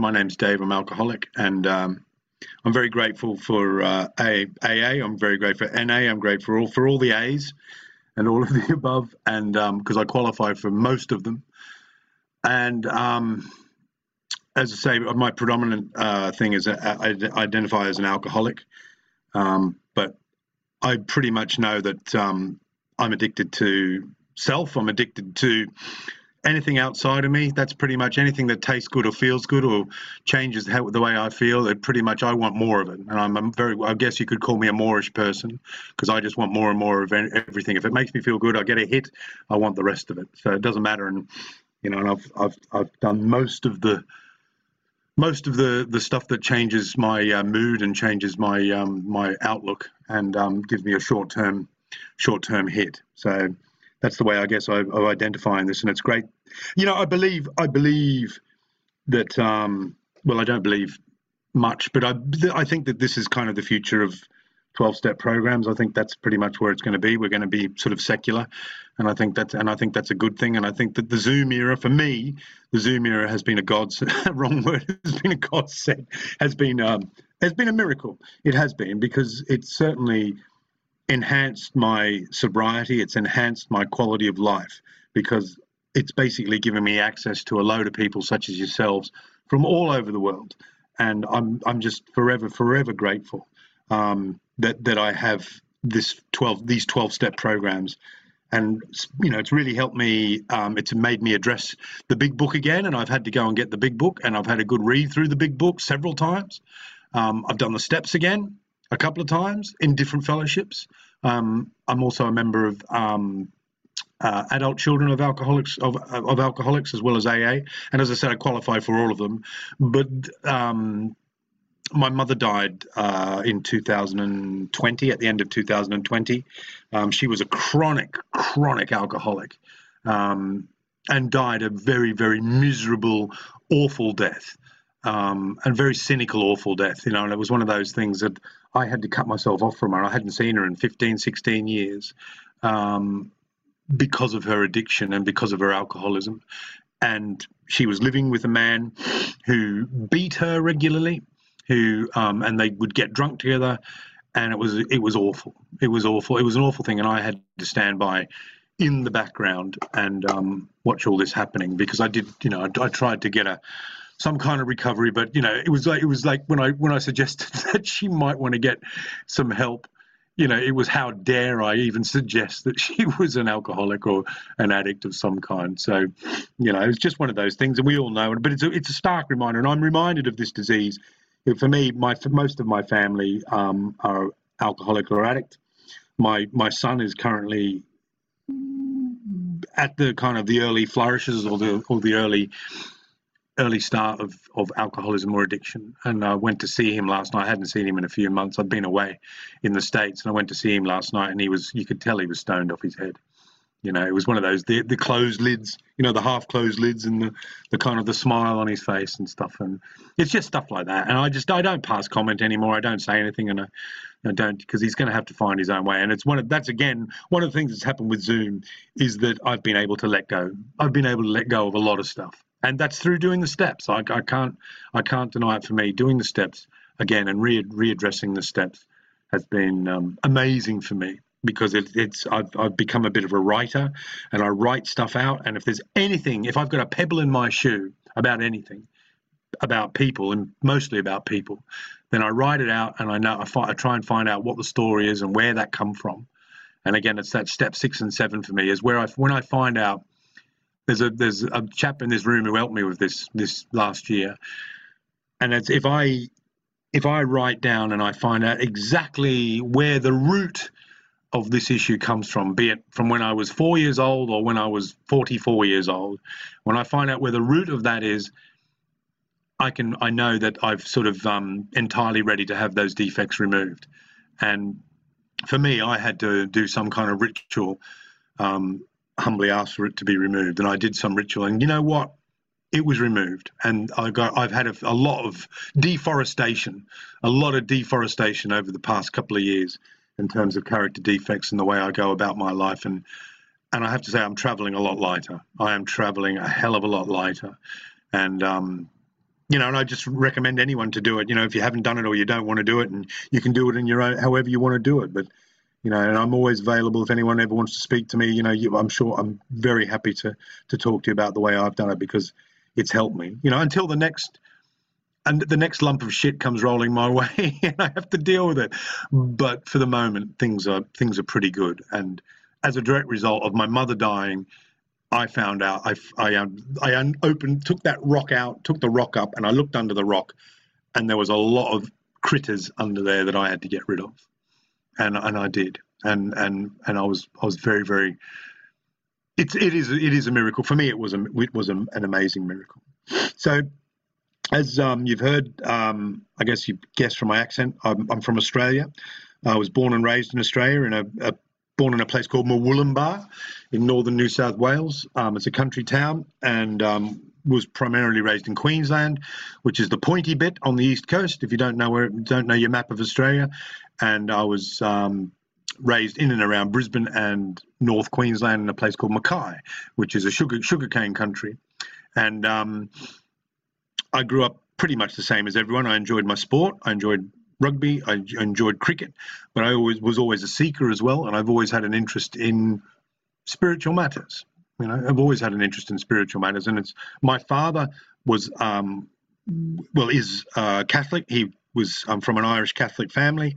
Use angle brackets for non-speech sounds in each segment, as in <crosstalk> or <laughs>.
My name's Dave. I'm alcoholic, and um, I'm very grateful for uh, AA. I'm very grateful for NA. I'm grateful for all for all the A's and all of the <laughs> above, and because um, I qualify for most of them. And um, as I say, my predominant uh, thing is uh, I identify as an alcoholic, um, but I pretty much know that um, I'm addicted to self. I'm addicted to anything outside of me. That's pretty much anything that tastes good or feels good or changes how, the way I feel. It pretty much I want more of it, and I'm, I'm very. I guess you could call me a moreish person because I just want more and more of everything. If it makes me feel good, I get a hit. I want the rest of it. So it doesn't matter. And you know, and I've I've I've done most of the most of the the stuff that changes my uh, mood and changes my um, my outlook and um, gives me a short term short term hit. So that's the way I guess I, of identifying this, and it's great. You know, I believe I believe that. Um, well, I don't believe much, but I I think that this is kind of the future of 12 step programs. I think that's pretty much where it's going to be. We're going to be sort of secular. And I think that's, and I think that's a good thing. And I think that the Zoom era, for me, the Zoom era has been a God's <laughs> wrong word, has been a godsend, has been, um, has been a miracle. It has been because it's certainly enhanced my sobriety. It's enhanced my quality of life because it's basically given me access to a load of people such as yourselves from all over the world. And I'm, I'm just forever, forever grateful. Um, that that I have this 12 these 12 step programs and you know it's really helped me um, it's made me address the big book again and i've had to go and get the big book and i've had a good read through the big book several times um, i've done the steps again a couple of times in different fellowships um, i'm also a member of um, uh, adult children of alcoholics of, of alcoholics as well as aa and as i said i qualify for all of them but um, my mother died uh, in 2020, at the end of 2020. Um, she was a chronic, chronic alcoholic um, and died a very, very miserable, awful death. Um, and very cynical, awful death, you know. And it was one of those things that I had to cut myself off from her. I hadn't seen her in 15, 16 years um, because of her addiction and because of her alcoholism. And she was living with a man who beat her regularly who um, and they would get drunk together, and it was it was awful. It was awful. It was an awful thing, and I had to stand by in the background and um, watch all this happening because I did, you know, I, I, tried to get a some kind of recovery, but you know, it was like it was like when I when I suggested <laughs> that she might want to get some help. You know, it was how dare I even suggest that she <laughs> was an alcoholic or an addict of some kind. So, you know, it's just one of those things, and we all know it. But it's a, it's a stark reminder, and I'm reminded of this disease for me, my most of my family um, are alcoholic or addict. My my son is currently at the kind of the early flourishes or the or the early early start of, of alcoholism or addiction. And I went to see him last night. I hadn't seen him in a few months. I'd been away in the States and I went to see him last night and he was, you could tell he was stoned off his head. You know, it was one of those the the closed lids, you know, the half closed lids and the, the kind of the smile on his face and stuff. And it's just stuff like that. And I just I don't pass comment anymore. I don't say anything, and I, I don't because he's going to have to find his own way. And it's one of that's again one of the things that's happened with Zoom is that I've been able to let go. I've been able to let go of a lot of stuff, and that's through doing the steps. I, I can't I can't deny it for me. Doing the steps again and re readdressing the steps has been um, amazing for me because it, it's I've, I've become a bit of a writer and I write stuff out. And if there's anything, if I've got a pebble in my shoe about anything, about people and mostly about people, then I write it out and I know I, I try and find out what the story is and where that come from. And again, it's that step six and seven for me is where I when I find out there's a there's a chap in this room who helped me with this this last year, and if I if I write down and I find out exactly where the root of this issue comes from, be it from when I was four years old or when I was 44 years old. When I find out where the root of that is, I can I know that I've sort of um, entirely ready to have those defects removed. And for me, I had to do some kind of ritual, um, humbly ask for it to be removed, and I did some ritual. And you know what? It was removed, and I got I've had a, a lot of deforestation, a lot of deforestation over the past couple of years in terms of character defects and the way I go about my life. And and I have to say, I'm traveling a lot lighter. I am traveling a hell of a lot lighter, and um, you know, and I just recommend anyone to do it. You know, if you haven't done it or you don't want to do it, and you can do it in your own, however you want to do it. But you know, and I'm always available if anyone ever wants to speak to me. You know, you, I'm sure I'm very happy to to talk to you about the way I've done it because it's helped me. You know, until the next and the next lump of shit comes rolling my <laughs> way, and I have to deal with it. But for the moment, things are things are pretty good. And as a direct result of my mother dying, I found out I I um, I opened took that rock out, took the rock up, and I looked under the rock, and there was a lot of critters under there that I had to get rid of and and I did, and and and I was I was very very. It's it is it is a miracle for me. It was a it was a, an amazing miracle. So, as um, you've heard, um, I guess you guessed from my accent, I'm, I'm, from Australia. I was born and raised in Australia in a, a born in a place called Murwillumbah in northern New South Wales. Um, it's a country town and um, was primarily raised in Queensland, which is the pointy bit on the east coast. If you don't know where don't know your map of Australia, and I was um, raised in and around Brisbane and North Queensland in a place called Mackay, which is a sugar sugarcane country, and um, I grew up pretty much the same as everyone. I enjoyed my sport. I enjoyed rugby. I enjoyed cricket, but I always was always a seeker as well, and I've always had an interest in spiritual matters. You know, I've always had an interest in spiritual matters, and it's my father was um, well is uh, Catholic. He was from an Irish Catholic family,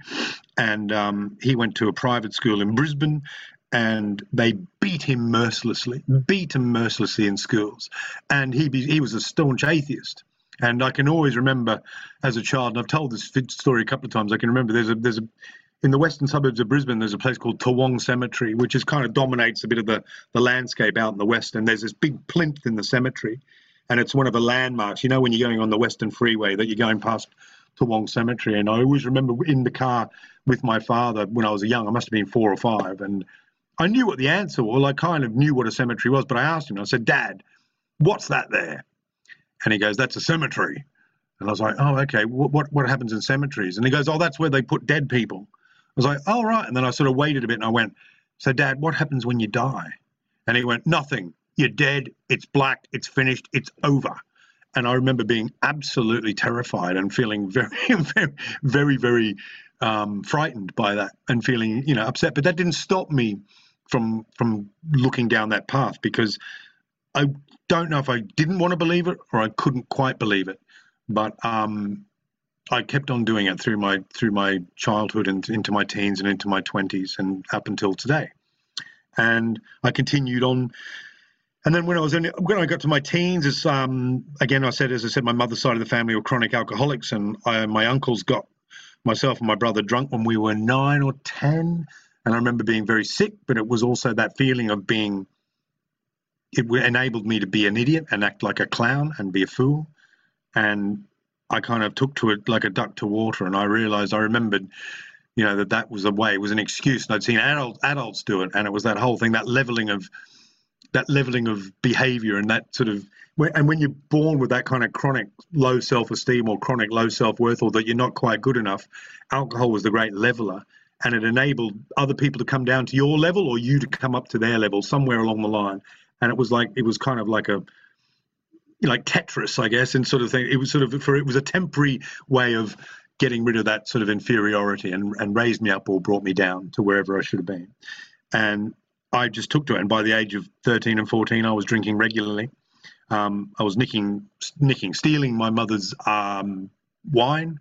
and um, he went to a private school in Brisbane, and they beat him mercilessly, beat him mercilessly in schools, and he he was a staunch atheist. And I can always remember as a child, and I've told this story a couple of times. I can remember there's a there's a in the western suburbs of Brisbane, there's a place called Toowong Cemetery, which is kind of dominates a bit of the, the landscape out in the west. And there's this big plinth in the cemetery, and it's one of the landmarks. You know, when you're going on the Western Freeway, that you're going past Toowong Cemetery. And I always remember in the car with my father when I was young, I must have been four or five, and I knew what the answer was. I kind of knew what a cemetery was, but I asked him, I said, Dad, what's that there? And he goes, That's a cemetery. And I was like, Oh, okay. What, what, what happens in cemeteries? And he goes, Oh, that's where they put dead people. I was like, Oh, right. And then I sort of waited a bit and I went, So, Dad, what happens when you die? And he went, Nothing. You're dead. It's black. It's finished. It's over and I remember being absolutely terrified and feeling very, <laughs> very, very, very um, frightened by that and feeling, you know, upset. But that didn't stop me from from looking down that path because I don't know if I didn't want to believe it or I couldn't quite believe it. But um, I kept on doing it through my through my childhood and into my teens and into my twenties and up until today. And I continued on and then when I was in, when I got to my teens, is um, again I said as I said, my mother's side of the family were chronic alcoholics, and I, my uncles got myself and my brother drunk when we were nine or ten, and I remember being very sick. But it was also that feeling of being. It enabled me to be an idiot and act like a clown and be a fool, and I kind of took to it like a duck to water, and I realized I remembered you know that that was a way it was an excuse and i'd seen adult, adults do it and it was that whole thing that leveling of that leveling of behavior and that sort of and when you're born with that kind of chronic low self-esteem or chronic low self-worth or that you're not quite good enough alcohol was the great leveler. And it enabled other people to come down to your level or you to come up to their level somewhere along the line. And it was like it was kind of like a like tetris i guess and sort of thing. It was sort of for it was a temporary way of getting rid of that sort of inferiority and, and raised me up or brought me down to wherever i should have been. And I just took to it. And by the age of 13 and 14, I was drinking regularly. Um, I was nicking, nicking, stealing my mother's um, wine.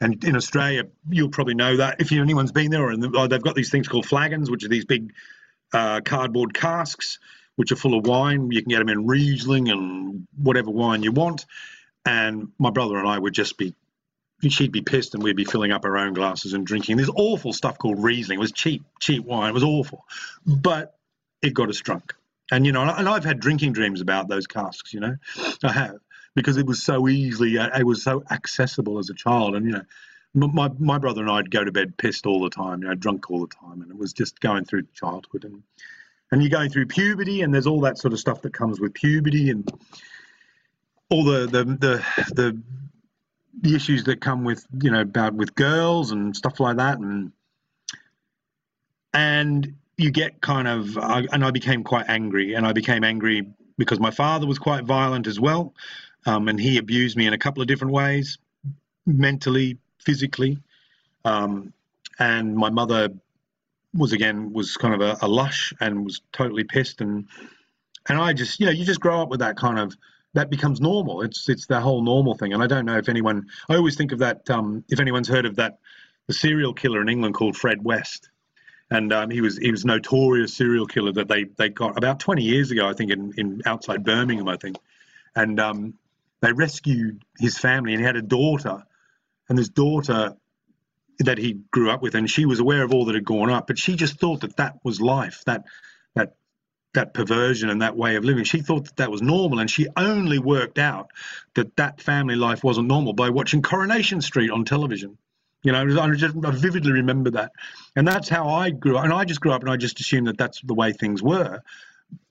And in Australia, you'll probably know that if anyone's been there, and oh, they've got these things called flagons, which are these big uh, cardboard casks, which are full of wine. You can get them in Riesling and whatever wine you want. And my brother and I would just be she'd be pissed and we'd be filling up our own glasses and drinking this awful stuff called Riesling. It was cheap, cheap wine. It was awful, but it got us drunk. And you know, and I've had drinking dreams about those casks. You know, I have because it was so easily, uh, it was so accessible as a child. And you know, my my brother and I'd go to bed pissed all the time. You know, drunk all the time, and it was just going through childhood and and you're going through puberty, and there's all that sort of stuff that comes with puberty and all the the the the the issues that come with you know about with girls and stuff like that. And and you get kind of and I became quite angry and I became angry because my father was quite violent as well. Um, and he abused me in a couple of different ways, mentally, physically, um, and my mother was again was kind of a, a lush and was totally pissed. And and I just you know you just grow up with that kind of that becomes normal. It's it's the whole normal thing. And I don't know if anyone. I always think of that. Um, if anyone's heard of that, the serial killer in England called Fred West, and um, he was he was notorious serial killer that they they got about 20 years ago, I think, in, in outside Birmingham, I think, and um, they rescued his family, and he had a daughter, and this daughter that he grew up with, and she was aware of all that had gone up, but she just thought that that was life, that that perversion and that way of living. She thought that that was normal, and she only worked out that that family life wasn't normal by watching Coronation Street on television. You know, I just I vividly remember that, and that's how I grew up. And I just grew up, and I just assumed that that's the way things were,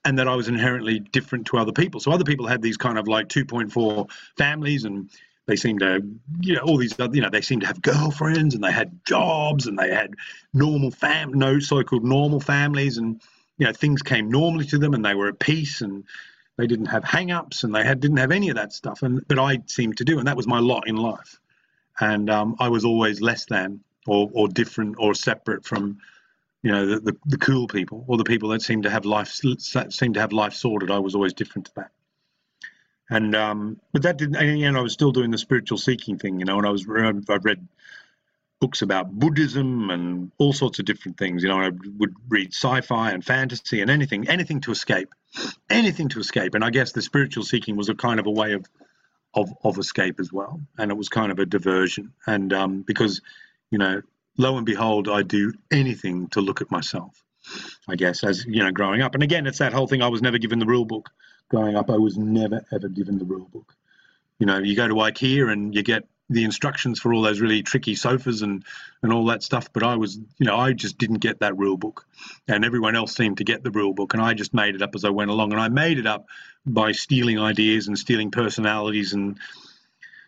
and that I was inherently different to other people. So other people had these kind of like 2.4 families, and they seemed to, you know, all these, other, you know, they seemed to have girlfriends, and they had jobs, and they had normal fam, no so-called normal families, and you know things came normally to them and they were at peace and they didn't have hang-ups and they had didn't have any of that stuff. And but i seemed to do and that was my lot in life. And um, i was always less than or, or different or separate from you know the, the, the cool people or the people that seemed to have life seemed to have life sorted. I was always different to that. And um, but that didn't and i was still doing the spiritual seeking thing you know and i was i read books about Buddhism and all sorts of different things. You know, I would read sci-fi and fantasy and anything, anything to escape, anything to escape. And I guess the spiritual seeking was a kind of a way of of, of escape as well, and it was kind of a diversion. And um, because, you know, lo and behold, I do anything to look at myself. I guess as you know, growing up. And again, it's that whole thing. I was never given the rule book. Growing up, I was never ever given the rule book. You know, you go to IKEA and you get the instructions for all those really tricky sofas and and all that stuff but i was you know i just didn't get that rule book. And everyone else seemed to get the rule book and i just made it up as i went along. And i made it up by stealing ideas and stealing personalities and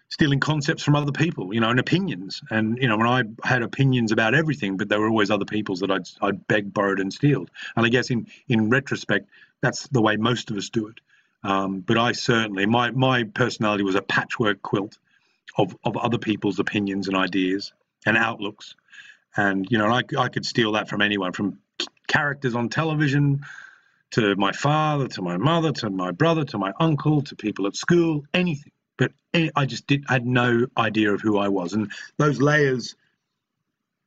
stealing concepts from other people you know and opinions. And you know when i had opinions about everything but there were always other people's that i'd, I'd beg borrowed and stealed. and i guess in in retrospect that's the way most of us do it. Um, but I certainly my my personality was a patchwork quilt of, of other people's opinions and ideas and outlooks. And, you know, I, I could steal that from anyone, from characters on television to my father, to my mother, to my brother, to my uncle, to people at school, anything. But I just did had no idea of who I was. And those layers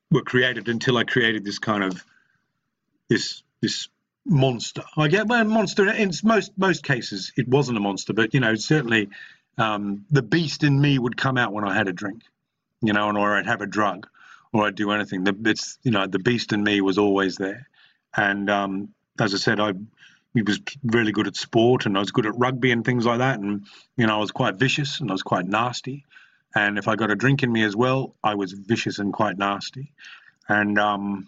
were created until I created this kind of this this monster. I get well, monster in most most cases it wasn't a monster, but you know certainly um, the beast in me would come out when I had a drink, you know, and or I'd have a drug, or I'd do anything. The it's you know the beast in me was always there, and um, as I said, I he was really good at sport, and I was good at rugby and things like that, and you know I was quite vicious and I was quite nasty, and if I got a drink in me as well, I was vicious and quite nasty, and um,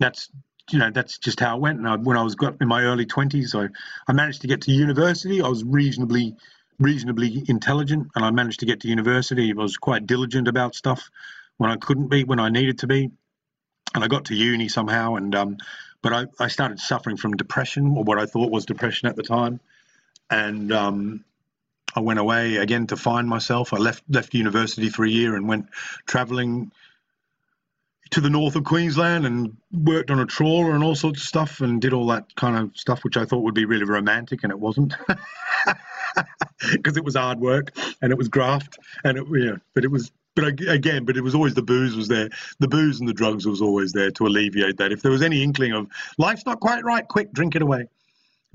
that's you know that's just how it went. And I, when I was got in my early twenties, I I managed to get to university. I was reasonably reasonably intelligent, and I managed to get to university. I was quite diligent about stuff when I couldn't be, when I needed to be, and I got to uni somehow. And um, but I, I started suffering from depression, or what I thought was depression at the time, and um, I went away again to find myself. I left left university for a year and went traveling to the north of Queensland and worked on a trawler and all sorts of stuff and did all that kind of stuff, which I thought would be really romantic, and it wasn't, <laughs> because it was hard work and it was graft and it, yeah, but it was. But again, but it was always the booze was there. The booze and the drugs was always there to alleviate that. If there was any inkling of life's not quite right, quick, drink it away,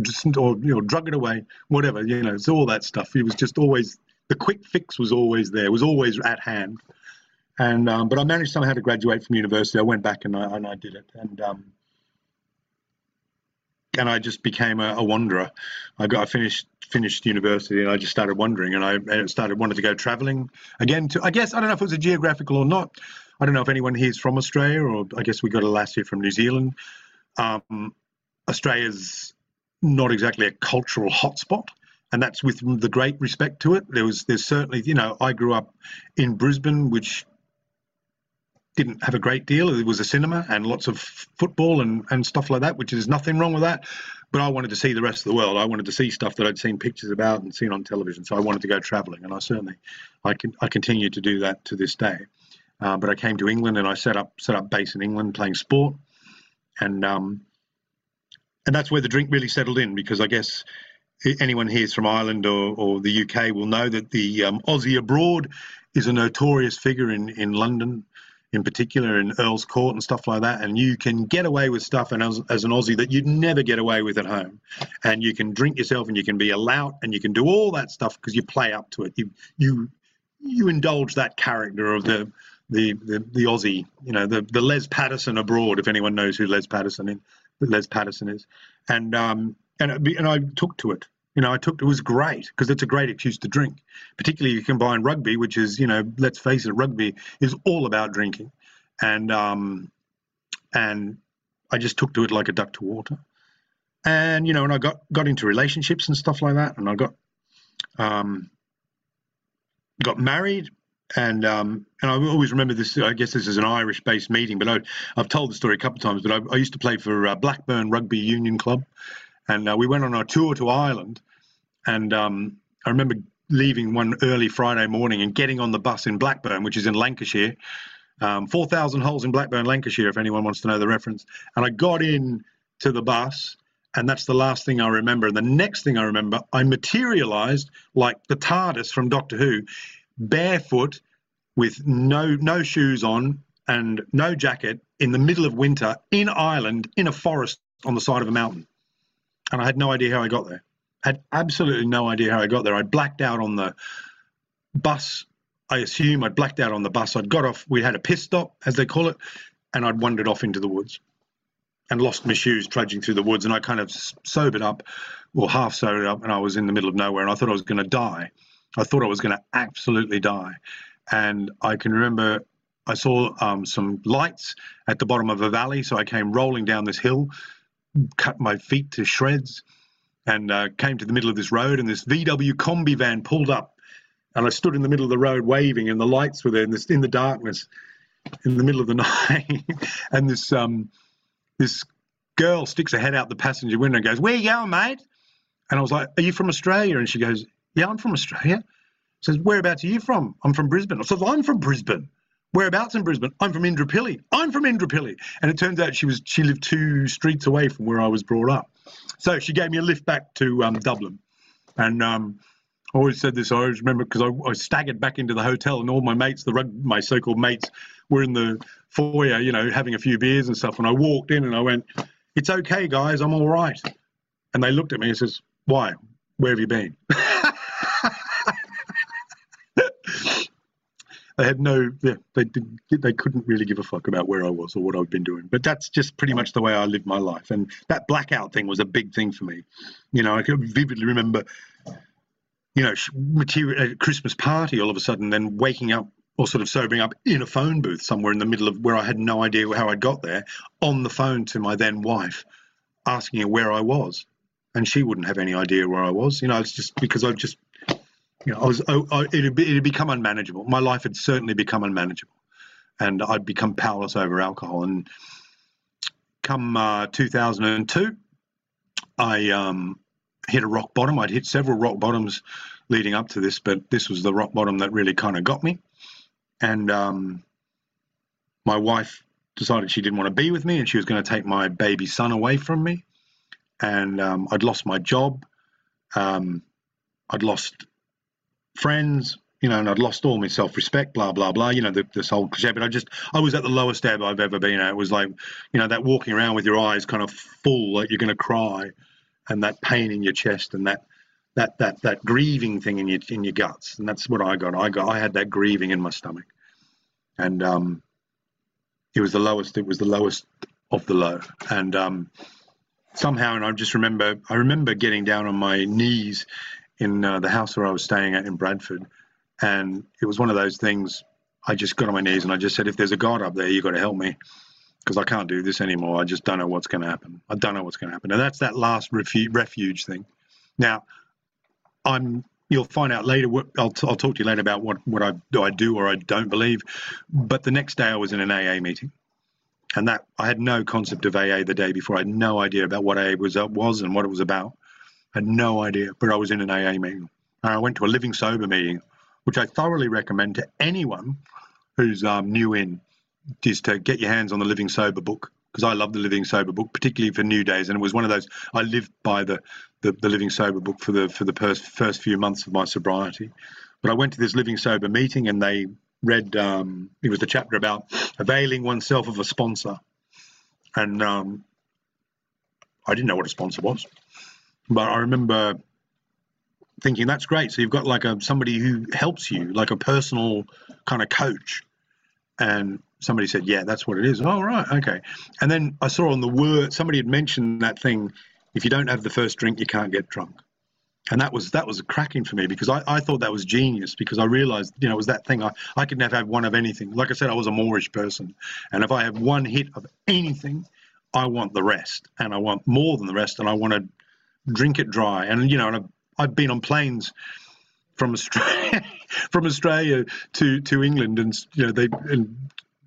just or you know, drug it away, whatever. You know, so all that stuff. It was just always the quick fix was always there. Was always at hand. And um, but I managed somehow to graduate from university. I went back and I, and I did it, and um, and I just became a, a, wanderer. I got I finished finished university and I just started wandering, and I started wanted to go traveling again. To I guess I don't know if it was a geographical or not. I don't know if anyone here is from Australia, or I guess we got a last year from New Zealand. Um, Australia's not exactly a cultural hotspot and that's with the great respect to it. There was, there's certainly, you know, I grew up in Brisbane, which didn't have a great deal. It was a cinema and lots of football and, and stuff like that, which is nothing wrong with that. but I wanted to see the rest of the world. I wanted to see stuff that I'd seen pictures about and seen on television. So I wanted to go traveling, and I certainly, I can, I continue to do that to this day. Uh, but I came to England and I set up set up base in England playing sport, and um, and that's where the drink really settled in because I guess anyone here from Ireland or, or the UK will know that the um, Aussie abroad is a notorious figure in, in London, in particular in Earl's Court and stuff like that. And you can get away with stuff and as, as an Aussie that you'd never get away with at home. And you can drink yourself and you can be a lout and you can do all that stuff because you play up to it. You you you indulge that character of the the the, the Aussie, you know, the, the Les Patterson abroad, if anyone knows who Les Patterson is, Les Patterson is. And um and, and I took to it you know, I took it was great because it's a great excuse to drink. Particularly, you combine rugby, which is, you know, let's face it, rugby is all about drinking, and um, and I just took to it like a duck to water, and you know, and I got got into relationships and stuff like that, and I got um, got married, and um, and I always remember this. I guess this is an Irish-based meeting, but I, have told the story a couple of times. But I, I used to play for uh, Blackburn Rugby Union Club, and uh, we went on a tour to Ireland. And um, I remember leaving one early Friday morning and getting on the bus in Blackburn, which is in Lancashire. Um, 4,000 holes in Blackburn, Lancashire, if anyone wants to know the reference. And I got in to the bus, and that's the last thing I remember. And the next thing I remember, I materialized like the TARDIS from Doctor Who, barefoot, with no no shoes on and no jacket in the middle of winter in Ireland in a forest on the side of a mountain and I had no idea how I got there. I had absolutely no idea how I got there. I blacked out on the bus. I assume I'd blacked out on the bus. I'd got off. We had a piss stop, as they call it, and I'd wandered off into the woods and lost my shoes trudging through the woods. And I kind of sobered up, or half sobered up, and I was in the middle of nowhere. And I thought I was going to die. I thought I was going to absolutely die. And I can remember I saw um, some lights at the bottom of a valley. So I came rolling down this hill cut my feet to shreds and uh, came to the middle of this road and this VW Kombi van pulled up and I stood in the middle of the road waving and the lights were there in, this, in the darkness in the middle of the <laughs> night. And this um, this girl sticks her head out the passenger window and goes where you going mate? And I was like are you from Australia? And she goes yeah I'm from Australia. Says whereabouts are you from? I'm from Brisbane. I said I'm from Brisbane Whereabouts in Brisbane? I'm from Indooroopilly. I'm from Indooroopilly. And it turns out she was she lived two streets away from where I was brought up. So she gave me a lift back to um, Dublin. And um, I always said this. I always remember because I, I, staggered back into the hotel, and all my mates, the my so-called mates, were in the foyer, you know, having a few beers and stuff. And I walked in, and I went, "It's okay, guys. I'm all right." And they looked at me and says, "Why? Where have you been?" <laughs> they had no yeah they didn't they couldn't really give a fuck about where I was or what I'd been doing. But that's just pretty much the way I lived my life. And that blackout thing was a big thing for me. You know I vividly remember you know material a Christmas party all of a sudden then waking up or sort of sobering up in a phone booth somewhere in the middle of where I had no idea how I'd got there on the phone to my then wife asking her where I was. And she wouldn't have any idea where I was. You know it's just because I've just you know, I was, I, I, it, had, become unmanageable. My life had certainly become unmanageable, and I'd become powerless over alcohol. And come uh, 2002, I um, hit a rock bottom. I'd hit several rock bottoms leading up to this, but this was the rock bottom that really kind of got me. And um, my wife decided she didn't want to be with me, and she was going to take my baby son away from me. And um, I'd lost my job. Um, I'd lost friends, you know, and I'd lost all my self respect, blah, blah, blah, you know, the, this whole cliche. But I just, I was at the lowest ebb I've ever been at. It was like, you know, that walking around with your eyes kind of full, like you're going to cry, and that pain in your chest, and that, that, that, that grieving thing in your, in your guts. And that's what I got. I got, I had that grieving in my stomach. And, um, it was the lowest, it was the lowest of the low. And, um, somehow, and I just remember, I remember getting down on my knees in uh, the house where I was staying at in Bradford. And it was one of those things. I just got on my knees and I just said, if there's a God up there, you've got to help me because I can't do this anymore. I just don't know what's going to happen. I don't know what's going to happen. And that's that last refu- refuge thing. Now, I'm. You'll find out later. What, I'll, t- I'll talk to you later about what what I do I do or I don't believe. But the next day I was in an AA meeting, and that I had no concept of AA the day before. I had no idea about what AA was was and what it was about. Had no idea, but I was in an AA meeting. And I went to a living sober meeting, which I thoroughly recommend to anyone who's um, new in, is to get your hands on the Living Sober book because I love the Living Sober book, particularly for new days. And it was one of those I lived by the the, the Living Sober book for the for the first first few months of my sobriety. But I went to this Living Sober meeting and they read um, it was the chapter about availing oneself of a sponsor, and um, I didn't know what a sponsor was, but I remember thinking that's great. So you've got like a somebody who helps you, like a personal kind of coach, and somebody said, "Yeah, that's what it is." Oh, right, okay. And then I saw on the word somebody had mentioned that thing: if you don't have the first drink, you can't get drunk and that was that was cracking for me because I, I thought that was genius because I realized you know it was that thing I, I could never have one of anything like I said I was a moreish person and if I have one hit of anything I want the rest and I want more than the rest and I want to drink it dry and you know and I've, I've been on planes from Australia <laughs> from Australia to to England and you know they and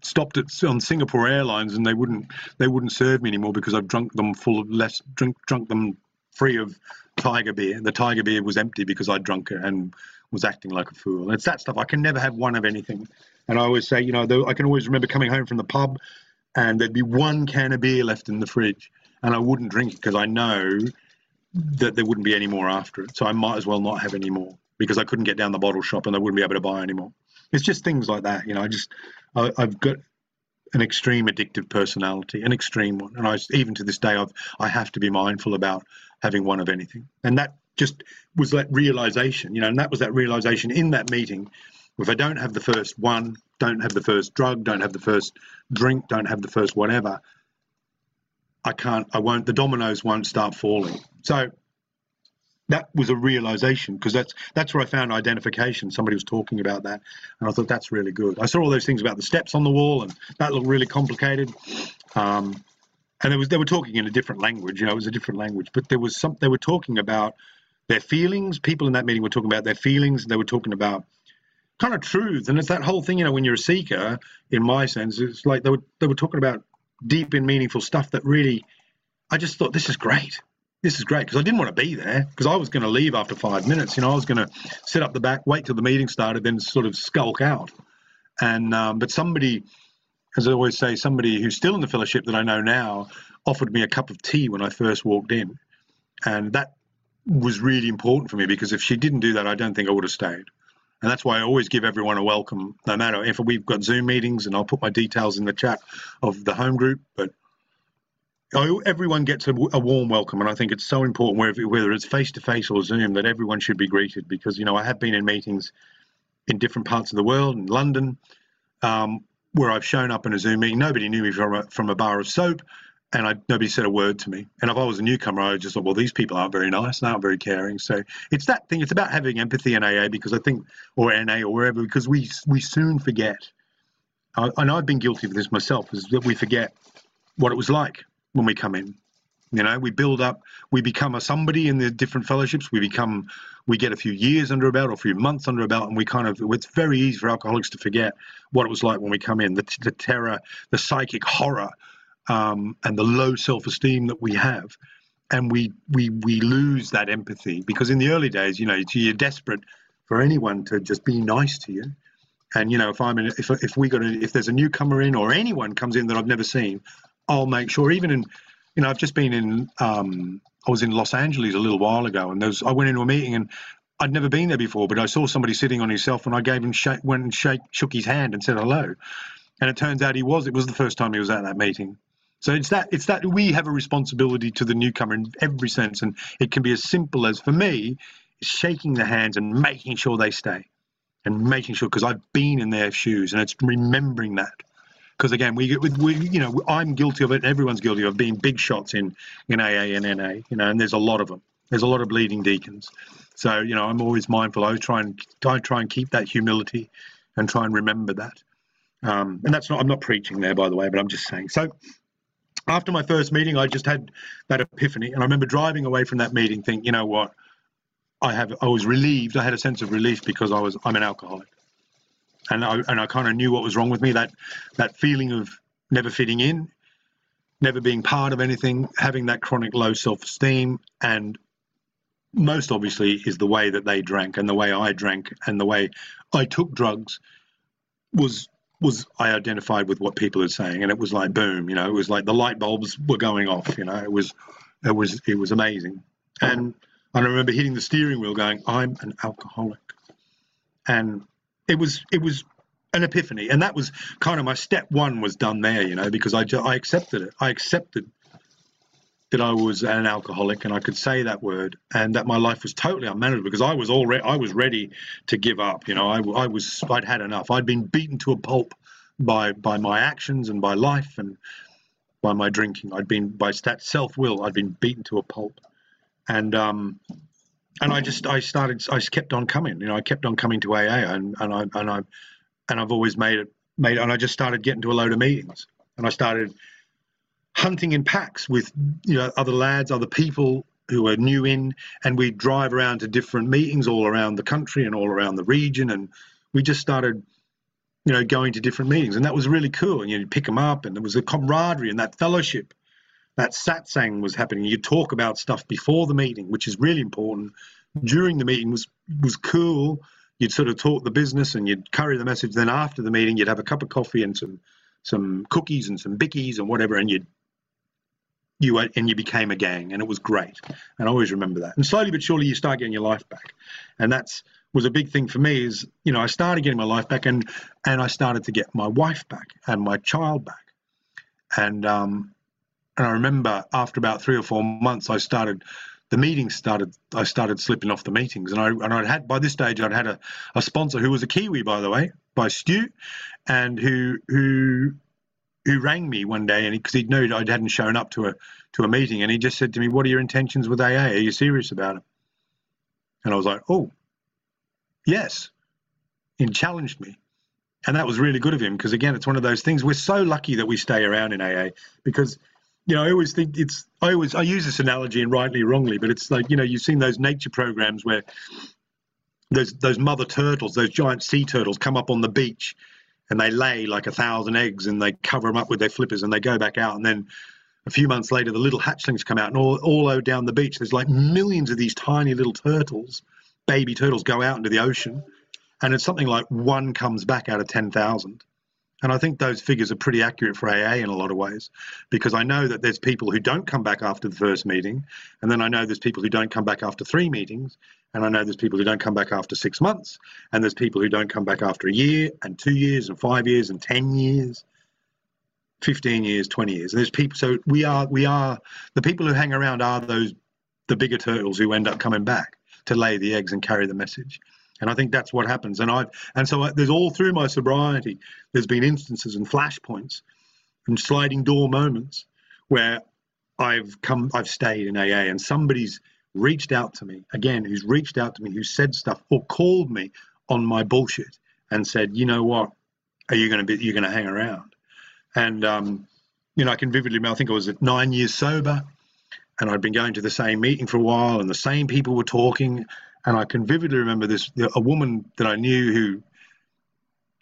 stopped at on Singapore Airlines and they wouldn't they wouldn't serve me anymore because I've drunk them full of less drink drunk them free of tiger beer. And the tiger beer was empty because I'd drunk it and was acting like a fool. It's that stuff. I can never have one of anything. And I always say, you know, I can always remember coming home from the pub and there'd be one can of beer left in the fridge and I wouldn't drink it because I know that there wouldn't be any more after it. So I might as well not have any more because I couldn't get down the bottle shop and I wouldn't be able to buy any more. It's just things like that. You know, I just, I, I've got an extreme addictive personality, an extreme one. And I, even to this day, I've, I have to be mindful about having one of anything. And that just was that realization, you know, and that was that realization in that meeting. If I don't have the first one, don't have the first drug, don't have the first drink, don't have the first whatever, I can't, I won't, the dominoes won't start falling. So that was a realization because that's that's where I found identification. Somebody was talking about that, and I thought that's really good. I saw all those things about the steps on the wall, and that looked really complicated. Um, and it was they were talking in a different language. You know, it was a different language, but there was some. They were talking about their feelings. People in that meeting were talking about their feelings. They were talking about kind of truth, and it's that whole thing. You know, when you're a seeker, in my sense, it's like they were they were talking about deep and meaningful stuff that really. I just thought this is great. This is great because I didn't want to be there because I was going to leave after five minutes. You know, I was going to sit up the back, wait till the meeting started, then sort of skulk out. And um, but somebody as I always say, somebody who's still in the fellowship that I know now offered me a cup of tea when I first walked in. And that was really important for me because if she didn't do that, I don't think I would have stayed. And that's why I always give everyone a welcome, no matter if we've got Zoom meetings, and I'll put my details in the chat of the home group. But everyone gets a, a warm welcome, and I think it's so important, whether, whether it's face to face or Zoom, that everyone should be greeted. Because you know, I have been in meetings in different parts of the world, in London, um, where I've shown up in a Zoom meeting. Nobody knew me from a, from a bar of soap, and I, nobody said a word to me. And if I was a newcomer, I would just thought, well, these people aren't very nice, they aren't very caring. So it's that thing. It's about having empathy in AA because I think, or NA or wherever, because we we soon forget. Uh, and I've been guilty of this myself, is that we forget what it was like when we come in. You know, we build up, we become a somebody in the different fellowships. We become, we get a few years under a belt or a few months under a belt, and we kind of, it's very easy for alcoholics to forget what it was like when we come in, the, the terror, the psychic horror, um, and the low self-esteem that we have, and we we we lose that empathy because in the early days, you know, you're desperate for anyone to just be nice to you. And you know, if I'm in, if if we got a, if there's a newcomer in or anyone comes in that I've never seen, I'll make sure even in you know, I've just been in. Um, I was in Los Angeles a little while ago, and there's. I went into a meeting and I'd never been there before, but I saw somebody sitting on his cell phone. I gave him shake, went and shake, shook his hand and said hello, and it turns out he was. It was the first time he was at that meeting. So it's that it's that we have a responsibility to the newcomer in every sense, and it can be as simple as for me, shaking the hands and making sure they stay, and making sure because I've been in their shoes, and it's remembering that because again, we, we, you know, I'm guilty of it. Everyone's guilty of being big shots in in AA and NA, you know, and there's a lot of them. There's a lot of bleeding deacons. So you know, I'm always mindful. I try and I try and keep that humility, and try and remember that. Um, and that's not. I'm not preaching there, by the way, but I'm just saying. So after my first meeting, I just had that epiphany, and I remember driving away from that meeting, thinking, you know what, I have. I was relieved. I had a sense of relief because I was. I'm an alcoholic and I and I kind of knew what was wrong with me. That that feeling of never fitting in, never being part of anything, having that chronic low self esteem, and most obviously is the way that they drank and the way I drank and the way I took drugs was was I identified with what people are saying and it was like boom, you know, it was like the light bulbs were going off, you know, it was it was it was amazing. And I remember hitting the steering wheel going, I'm an alcoholic. And it was it was an epiphany and that was kind of my step one was done there you know because i, I accepted it i accepted that I was an alcoholic and I could say that word and that my life was totally unmanageable because I was already I was ready to give up. You know, I, I was I'd had enough. I'd been beaten to a pulp by by my actions and by life and by my drinking. I'd been by that self will. I'd been beaten to a pulp, and um, and I just I started I kept on coming. You know, I kept on coming to AA and and I and I and I've always made it made and I just started getting to a load of meetings and I started hunting in packs with you know other lads, other people who are new in, and we drive around to different meetings all around the country and all around the region, and we just started you know going to different meetings, and that was really cool. And you'd pick them up, and there was a camaraderie and that fellowship. That satsang was happening. You talk about stuff before the meeting, which is really important. During the meeting was was cool. You'd sort of talk the business and you'd carry the message. Then after the meeting, you'd have a cup of coffee and some some cookies and some bickies and whatever, and you'd you and you became a gang and it was great. And i always remember that. And slowly but surely you start getting your life back. And that's was a big thing for me is you know i started getting my life back and and i started to get my wife back and my child back. And um and i remember after about three or four months i started the meetings started i started slipping off the meetings. And i and i'd had by this stage i'd had a, a sponsor who was a kiwi by the way by stu and who who who rang me one day and because he, he knew I hadn't shown up to a to a meeting and he just said to me, "What are your intentions with AA? Are you serious about it?" And I was like, "Oh, yes." And challenged me, and that was really good of him because again, it's one of those things. We're so lucky that we stay around in AA because you know I always think it's I always I use this analogy and rightly or wrongly, but it's like you know you've seen those nature programs where those those mother turtles, those giant sea turtles, come up on the beach and they lay like a thousand eggs and they cover them up with their flippers and they go back out. And then a few months later the little hatchlings come out and all, all down the beach there's like millions of these tiny little turtles baby turtles go out into the ocean. And it's something like one comes back out of 10,000 and I think those figures are pretty accurate for AA in a lot of ways, because I know that there's people who don't come back after the first meeting, and then I know there's people who don't come back after three meetings, and I know there's people who don't come back after six months, and there's people who don't come back after a year, and two years, and five years, and 10 years. 15 years 20 years and there's people so we are we are the people who hang around are those the bigger turtles who end up coming back to lay the eggs and carry the message and I think that's what happens. And I've and so there's all through my sobriety, there's been instances and flashpoints and sliding door moments where I've come, I've stayed in AA, and somebody's reached out to me again, who's reached out to me, who said stuff or called me on my bullshit and said, you know what, are you going to be, you're going to hang around? And um, you know, I can vividly, remember, I think I was at nine years sober, and I'd been going to the same meeting for a while, and the same people were talking, and I can vividly remember this a woman that I knew who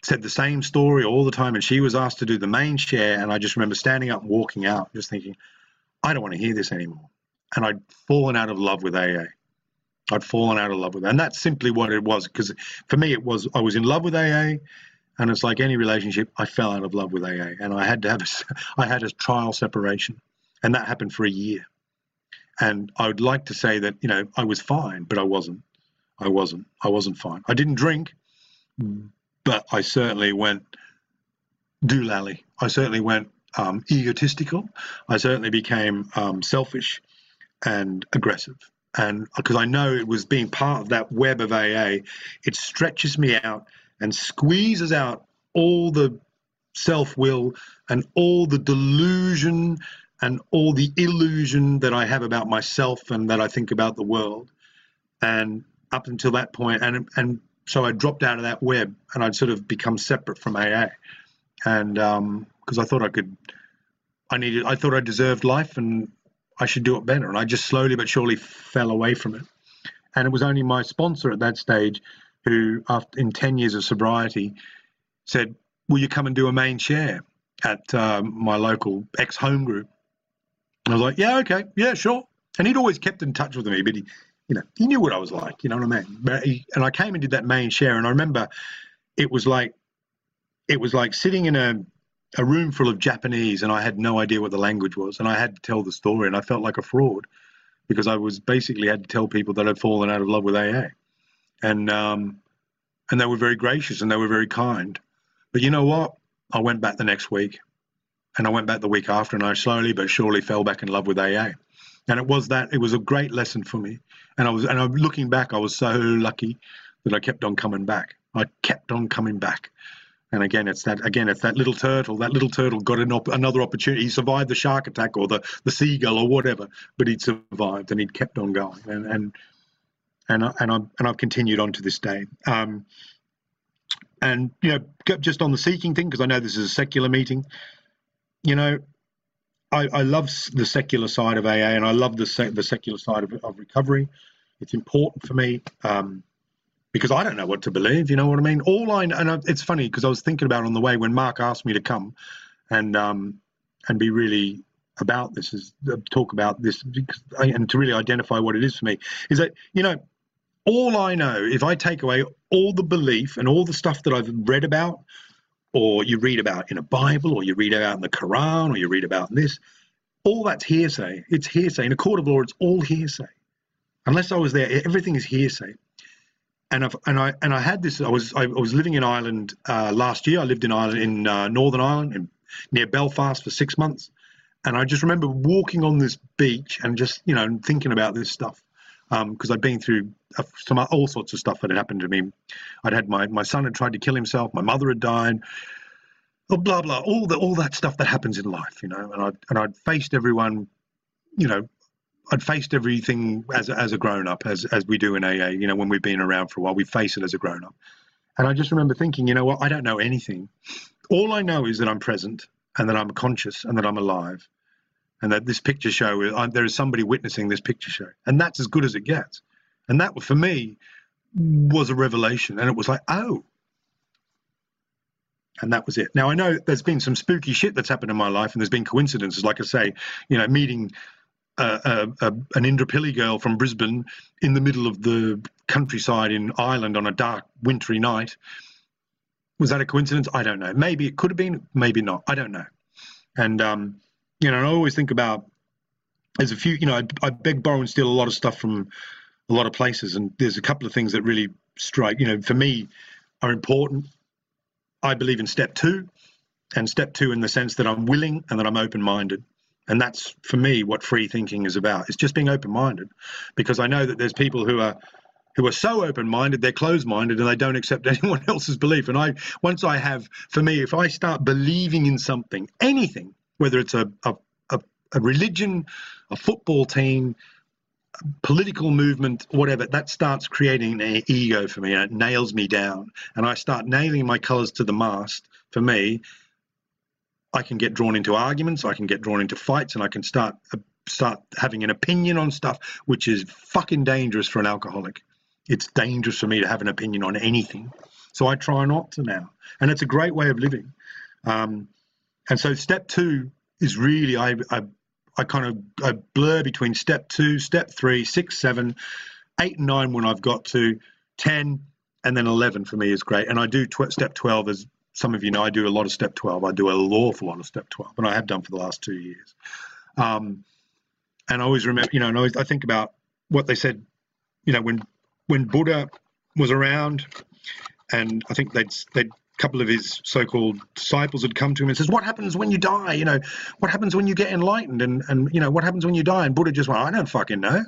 said the same story all the time, and she was asked to do the main share. And I just remember standing up and walking out, just thinking, I don't want to hear this anymore. And I'd fallen out of love with AA. I'd fallen out of love with it. And that's simply what it was. Because for me, it was I was in love with AA. And it's like any relationship, I fell out of love with AA. And I had to have a, <laughs> I had a trial separation. And that happened for a year. And I would like to say that, you know, I was fine, but I wasn't. I wasn't. I wasn't fine. I didn't drink, but I certainly went doolally. I certainly went um, egotistical. I certainly became um, selfish and aggressive. And because I know it was being part of that web of AA, it stretches me out and squeezes out all the self will and all the delusion and all the illusion that I have about myself and that I think about the world. And up until that point, and and so I dropped out of that web and I'd sort of become separate from AA, and because um, I thought I could, I needed, I thought I deserved life and I should do it better, and I just slowly but surely fell away from it, and it was only my sponsor at that stage who, after in ten years of sobriety, said, "Will you come and do a main share at um, my local ex home group?" And I was like, yeah, okay, yeah, sure. And he'd always kept in touch with me, but he, you know, he knew what I was like, you know what I mean? But he, and I came and did that main share, and I remember it was like, it was like sitting in a, a room full of Japanese, and I had no idea what the language was, and I had to tell the story, and I felt like a fraud because I was basically had to tell people that I'd fallen out of love with AA, and um, and they were very gracious and they were very kind. But you know what? I went back the next week, and I went back the week after, and I slowly but surely fell back in love with AA. And it was that it was a great lesson for me. And I was and I'm looking back, I was so lucky that I kept on coming back. I kept on coming back. And again, it's that again, it's that little turtle. That little turtle got an op- another opportunity. He survived the shark attack or the, the seagull or whatever, but he'd survived and he'd kept on going. And and and I, and I'm and I've continued on to this day. Um, and you know, just on the seeking thing, because I know this is a secular meeting. You know, I, I love the secular side of AA, and I love the sec- the secular side of, of recovery. It's important for me. Um, because I don't know what to believe. You know what I mean? All I and it's funny because I was thinking about on the way when Mark asked me to come and um, and be really about this is uh, talk about this because, and to really identify what it is for me is that you know all I know if I take away all the belief and all the stuff that I've read about or you read about in a Bible or you read about in the Quran or you read about in this all that's hearsay it's hearsay in a court of law it's all hearsay unless I was there everything is hearsay and I've, and I and I had this. I was I was living in Ireland uh, last year. I lived in Ireland in uh, Northern Ireland, in, near Belfast, for six months, and I just remember walking on this beach and just you know thinking about this stuff because um, I'd been through some all sorts of stuff that had happened to me. I'd had my my son had tried to kill himself. My mother had died. Oh, blah blah, all the all that stuff that happens in life, you know. And I and I'd faced everyone, you know, I'd faced everything as as a grown up, as as we do in AA. You know, when we've been around for a while, we face it as a grown up. And I just remember thinking, you know what? I don't know anything. All I know is that I'm present and that I'm conscious and that I'm alive, and that this picture show I, there is somebody witnessing this picture show, and that's as good as it gets. And that for me was a revelation, and it was like, oh. And that was it. Now I know there's been some spooky shit that's happened in my life, and there's been coincidences. Like I say, you know, meeting a, a, an Indooroopilly girl from Brisbane in the middle of the countryside in Ireland on a dark, wintry night. Was that a coincidence? I don't know. Maybe it could have been, maybe not. I don't know. And, um, you know, I always think about there's a few, you know, I, I beg, borrow, and steal a lot of stuff from a lot of places. And there's a couple of things that really strike, you know, for me are important. I believe in step two, and step two in the sense that I'm willing and that I'm open minded. And that's for me what free thinking is about. It's just being open-minded, because I know that there's people who are who are so open-minded they're closed-minded and they don't accept <laughs> anyone else's belief. And I once I have for me, if I start believing in something, anything, whether it's a a, a, a religion, a football team, political movement, whatever, that starts creating an ego for me and it nails me down. And I start nailing my colors to the mast for me I can get drawn into arguments, I can get drawn into fights, and I can start uh, start having an opinion on stuff, which is fucking dangerous for an alcoholic. It's dangerous for me to have an opinion on anything, so I try not to now, and it's a great way of living. Um, and so step two is really I, I I kind of I blur between step two, step three, six, seven, eight, and nine when I've got to ten, and then eleven for me is great. And I do tw- step twelve as some of you know I do a lot of step 12. I do a awful lot of step 12, and I have done for the last two years. Um, and I always remember, you know, and I, always, I think about what they said, you know, when when Buddha was around, and I think they'd they'd a couple of his so-called disciples had come to him and says, "What happens when you die? You know, what happens when you get enlightened? And and you know, what happens when you die?" And Buddha just went, "I don't fucking know."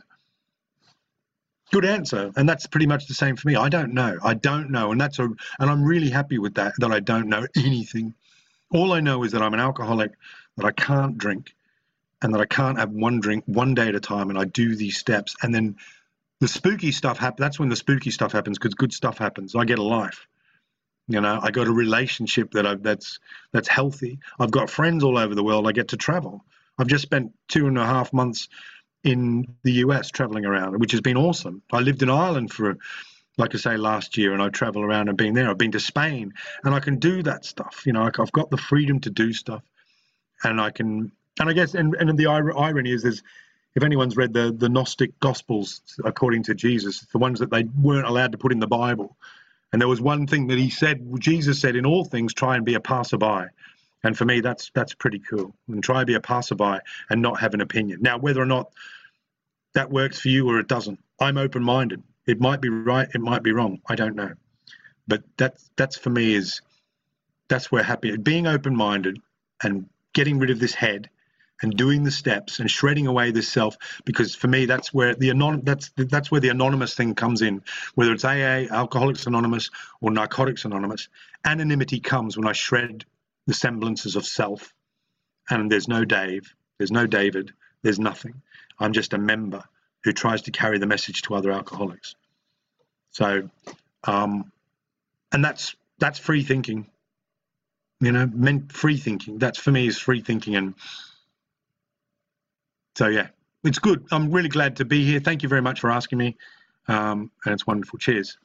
Good answer, and that's pretty much the same for me. I don't know. I don't know, and that's a, and I'm really happy with that. That I don't know anything. All I know is that I'm an alcoholic, that I can't drink, and that I can't have one drink one day at a time. And I do these steps, and then the spooky stuff happens. That's when the spooky stuff happens because good stuff happens. I get a life. You know, I got a relationship that I that's that's healthy. I've got friends all over the world. I get to travel. I've just spent two and a half months in the US traveling around, which has been awesome. I lived in Ireland for, like I say, last year, and I travel around and been there. I've been to Spain, and I can do that stuff. You know, I've got the freedom to do stuff, and I can and I guess, and, and the irony is, is if anyone's read the the Gnostic Gospels according to Jesus, the ones that they weren't allowed to put in the Bible, and there was one thing that he said, Jesus said, in all things, try and be a passerby. And for me, that's that's pretty cool. And try to be a passerby and not have an opinion. Now, whether or not that works for you or it doesn't, I'm open-minded. It might be right, it might be wrong. I don't know. But that's that's for me is that's where happy being open-minded and getting rid of this head and doing the steps and shredding away this self because for me that's where the anon- that's that's where the anonymous thing comes in whether it's AA alcoholics anonymous or narcotics anonymous anonymity comes when I shred the semblances of self and there's no Dave there's no David there's nothing I'm just a member who tries to carry the message to other alcoholics so um and that's that's free thinking you know meant free thinking that's for me is free thinking and so yeah, it's good. I'm really glad to be here. Thank you very much for asking me, um, and it's wonderful. Cheers.